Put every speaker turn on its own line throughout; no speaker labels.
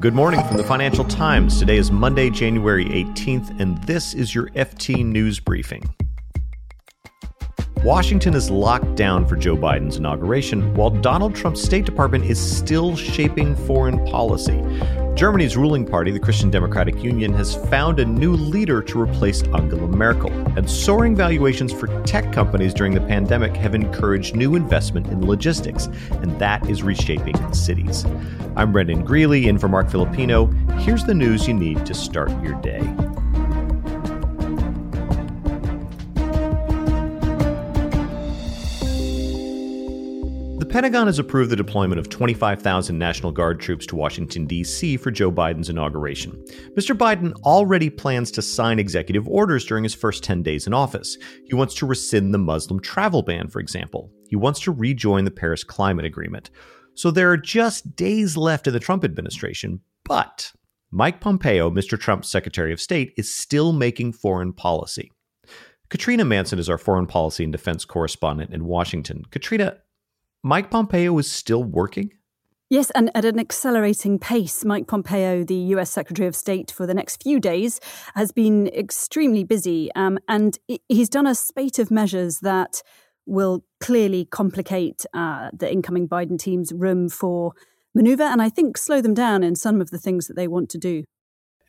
Good morning from the Financial Times. Today is Monday, January 18th, and this is your FT News Briefing. Washington is locked down for Joe Biden's inauguration, while Donald Trump's State Department is still shaping foreign policy. Germany's ruling party, the Christian Democratic Union, has found a new leader to replace Angela Merkel. And soaring valuations for tech companies during the pandemic have encouraged new investment in logistics, and that is reshaping cities. I'm Brendan Greeley, in for Marc Filippino. Here's the news you need to start your day. Pentagon has approved the deployment of 25,000 National Guard troops to Washington, D.C. for Joe Biden's inauguration. Mr. Biden already plans to sign executive orders during his first 10 days in office. He wants to rescind the Muslim travel ban, for example. He wants to rejoin the Paris Climate Agreement. So there are just days left in the Trump administration, but Mike Pompeo, Mr. Trump's Secretary of State, is still making foreign policy. Katrina Manson is our foreign policy and defense correspondent in Washington. Katrina, Mike Pompeo is still working?
Yes, and at an accelerating pace. Mike Pompeo, the US Secretary of State for the next few days, has been extremely busy. Um, and he's done a spate of measures that will clearly complicate uh, the incoming Biden team's room for maneuver and I think slow them down in some of the things that they want to do.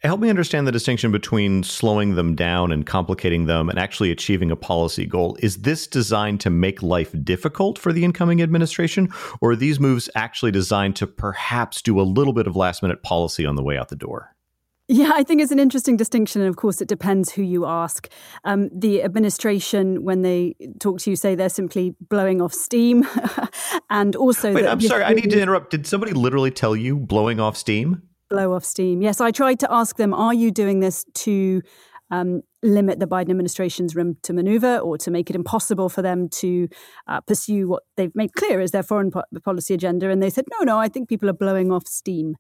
Help me understand the distinction between slowing them down and complicating them and actually achieving a policy goal. Is this designed to make life difficult for the incoming administration, or are these moves actually designed to perhaps do a little bit of last minute policy on the way out the door?
Yeah, I think it's an interesting distinction. And of course, it depends who you ask. Um, the administration, when they talk to you, say they're simply blowing off steam. and also.
Wait, I'm sorry, I need to interrupt. Did somebody literally tell you blowing off steam?
Blow off steam. Yes, I tried to ask them, are you doing this to um, limit the Biden administration's room to maneuver or to make it impossible for them to uh, pursue what they've made clear is their foreign po- policy agenda? And they said, no, no, I think people are blowing off steam.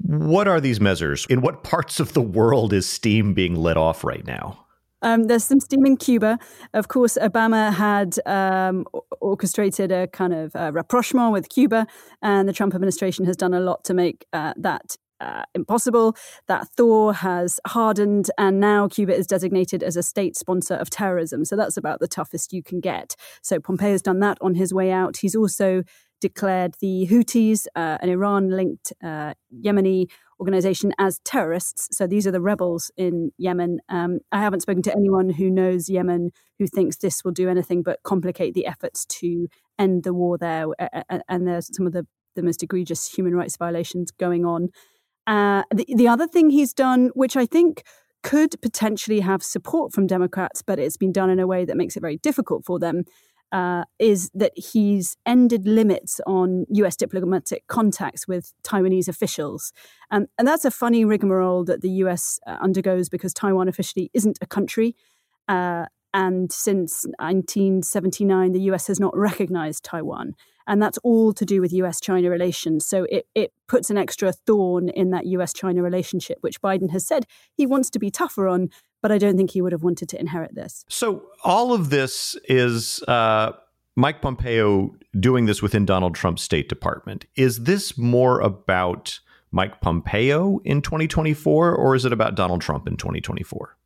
What are these measures? In what parts of the world is steam being let off right now?
Um, there's some steam in Cuba. Of course, Obama had um, orchestrated a kind of uh, rapprochement with Cuba, and the Trump administration has done a lot to make uh, that uh, impossible, that Thaw has hardened, and now Cuba is designated as a state sponsor of terrorism. So that's about the toughest you can get. So Pompeo has done that on his way out. He's also declared the Houthis, uh, an Iran linked uh, Yemeni organization, as terrorists. So these are the rebels in Yemen. Um, I haven't spoken to anyone who knows Yemen who thinks this will do anything but complicate the efforts to end the war there. And there's some of the, the most egregious human rights violations going on. Uh, the, the other thing he's done, which I think could potentially have support from Democrats, but it's been done in a way that makes it very difficult for them, uh, is that he's ended limits on US diplomatic contacts with Taiwanese officials. And that's a funny rigmarole that the US uh, undergoes because Taiwan officially isn't a country. Uh, and since 1979, the US has not recognized Taiwan. And that's all to do with US China relations. So it, it puts an extra thorn in that US China relationship, which Biden has said he wants to be tougher on, but I don't think he would have wanted to inherit this.
So all of this is. Uh Mike Pompeo doing this within Donald Trump's State Department. Is this more about Mike Pompeo in 2024 or is it about Donald Trump in 2024?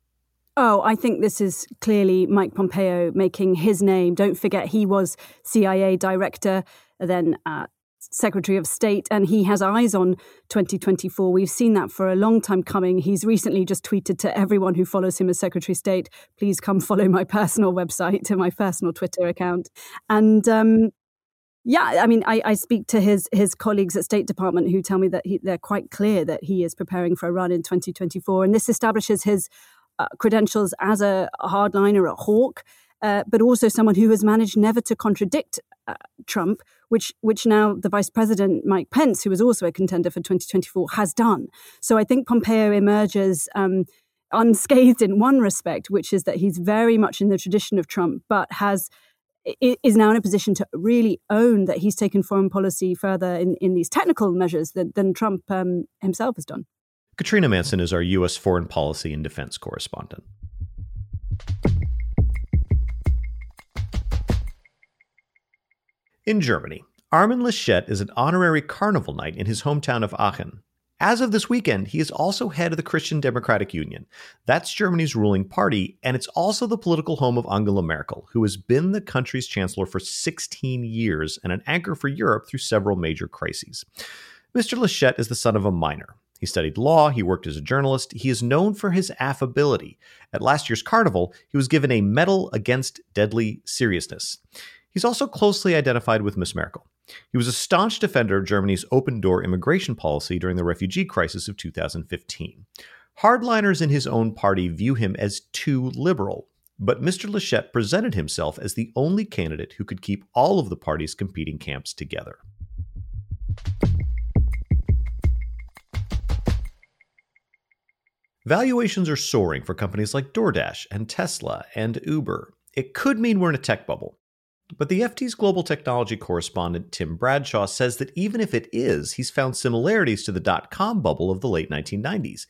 Oh, I think this is clearly Mike Pompeo making his name. Don't forget, he was CIA director, then uh, Secretary of State, and he has eyes on 2024. We've seen that for a long time coming. He's recently just tweeted to everyone who follows him as Secretary of State, please come follow my personal website to my personal Twitter account. And um, yeah, I mean, I, I, speak to his his colleagues at State Department who tell me that he, they're quite clear that he is preparing for a run in 2024, and this establishes his uh, credentials as a, hardliner, a hawk, uh, but also someone who has managed never to contradict uh, Trump, which which now the Vice President Mike Pence, who is also a contender for 2024, has done. So I think Pompeo emerges. Um, unscathed in one respect, which is that he's very much in the tradition of Trump, but has is now in a position to really own that he's taken foreign policy further in, in these technical measures than, than Trump um, himself has done.
Katrina Manson is our U.S. foreign policy and defense correspondent. In Germany, Armin Laschet is an honorary carnival knight in his hometown of Aachen. As of this weekend, he is also head of the Christian Democratic Union. That's Germany's ruling party, and it's also the political home of Angela Merkel, who has been the country's chancellor for 16 years and an anchor for Europe through several major crises. Mr. Laschet is the son of a miner. He studied law, he worked as a journalist, he is known for his affability. At last year's carnival, he was given a medal against deadly seriousness. He's also closely identified with Miss Merkel. He was a staunch defender of Germany's open door immigration policy during the refugee crisis of 2015. Hardliners in his own party view him as too liberal, but Mr. Laschet presented himself as the only candidate who could keep all of the party's competing camps together. Valuations are soaring for companies like DoorDash and Tesla and Uber. It could mean we're in a tech bubble. But the FT's global technology correspondent Tim Bradshaw says that even if it is, he's found similarities to the dot com bubble of the late 1990s.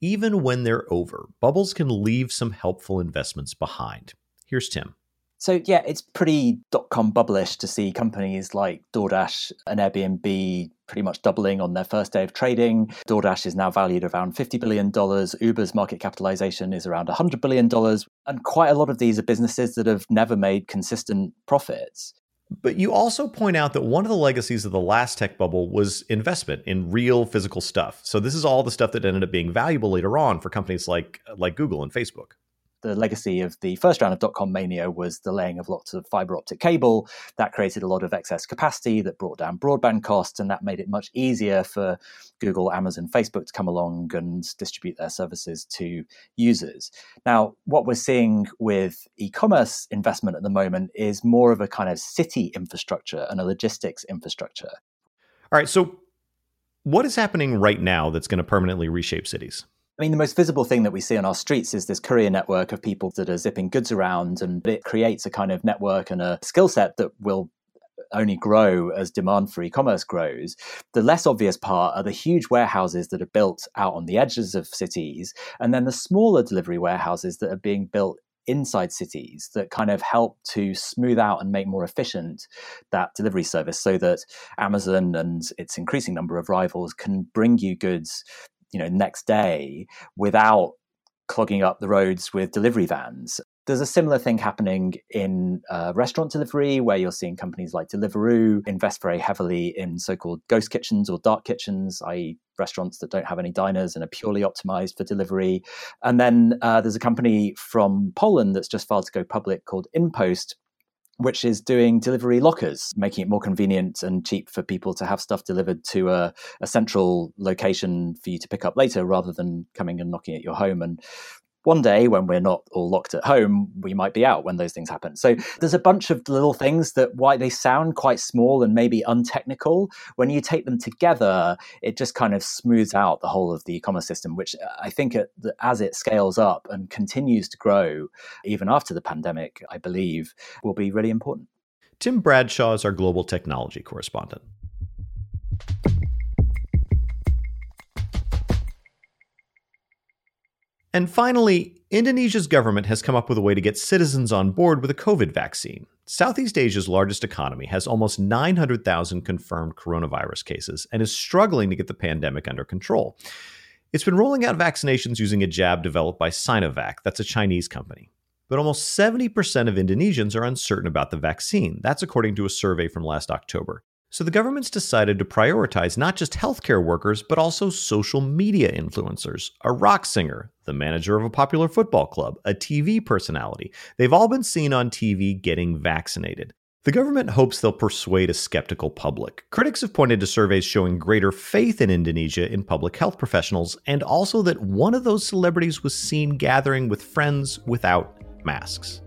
Even when they're over, bubbles can leave some helpful investments behind. Here's Tim.
So yeah, it's pretty dot com bubblish to see companies like DoorDash and Airbnb pretty much doubling on their first day of trading. DoorDash is now valued around $50 billion. Uber's market capitalization is around $100 billion. And quite a lot of these are businesses that have never made consistent profits.
But you also point out that one of the legacies of the last tech bubble was investment in real physical stuff. So this is all the stuff that ended up being valuable later on for companies like like Google and Facebook
the legacy of the first round of dot com mania was the laying of lots of fiber optic cable. That created a lot of excess capacity that brought down broadband costs, and that made it much easier for Google, Amazon, Facebook to come along and distribute their services to users. Now, what we're seeing with e commerce investment at the moment is more of a kind of city infrastructure and a logistics infrastructure.
All right. So, what is happening right now that's going to permanently reshape cities?
I mean, the most visible thing that we see on our streets is this courier network of people that are zipping goods around, and it creates a kind of network and a skill set that will only grow as demand for e-commerce grows. The less obvious part are the huge warehouses that are built out on the edges of cities, and then the smaller delivery warehouses that are being built inside cities that kind of help to smooth out and make more efficient that delivery service so that Amazon and its increasing number of rivals can bring you goods you know next day without clogging up the roads with delivery vans. There's a similar thing happening in uh, restaurant delivery where you're seeing companies like Deliveroo invest very heavily in so called ghost kitchens or dark kitchens, i.e., restaurants that don't have any diners and are purely optimized for delivery. And then uh, there's a company from Poland that's just filed to go public called InPost, which is doing delivery lockers, making it more convenient and cheap for people to have stuff delivered to a, a, central location for you to pick up later rather than coming and knocking at your home. And one day when we're not all locked at home, we might be out when those things happen. So there's a bunch of little things that, why they sound quite small and maybe untechnical, when you take them together, it just kind of smooths out the whole of the e-commerce system, which uh, I think it, as it scales up and continues to grow, even after the pandemic, I believe, will be really important.
Tim Bradshaw is our global technology correspondent. And finally, Indonesia's government has come up with a way to get citizens on board with a COVID vaccine. Southeast Asia's largest economy has almost 900,000 confirmed coronavirus cases and is struggling to get the pandemic under control. It's been rolling out vaccinations using a jab developed by Sinovac, that's a Chinese company. But almost 70% of Indonesians are uncertain about the vaccine. That's according to a survey from last October. So the government's decided to prioritize not just healthcare workers, but also social media influencers, a rock singer, the manager of a popular football club, a TV personality. They've all been seen on TV getting vaccinated. The government hopes they'll persuade a skeptical public. Critics have pointed to surveys showing greater faith in Indonesia in public health professionals, and also that one of those celebrities was seen gathering with friends without masks.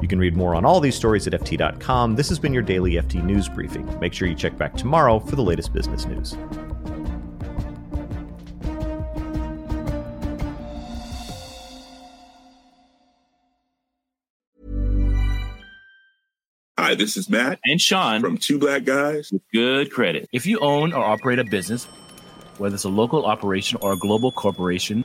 You can read more on all these stories at FT.com. This has been your daily FT News Briefing. Make sure you check back tomorrow for the latest business news.
Hi, this is Matt
and Sean
from Two Black Guys
with Good Credit. If you own or operate a business, whether it's a local operation or a global corporation,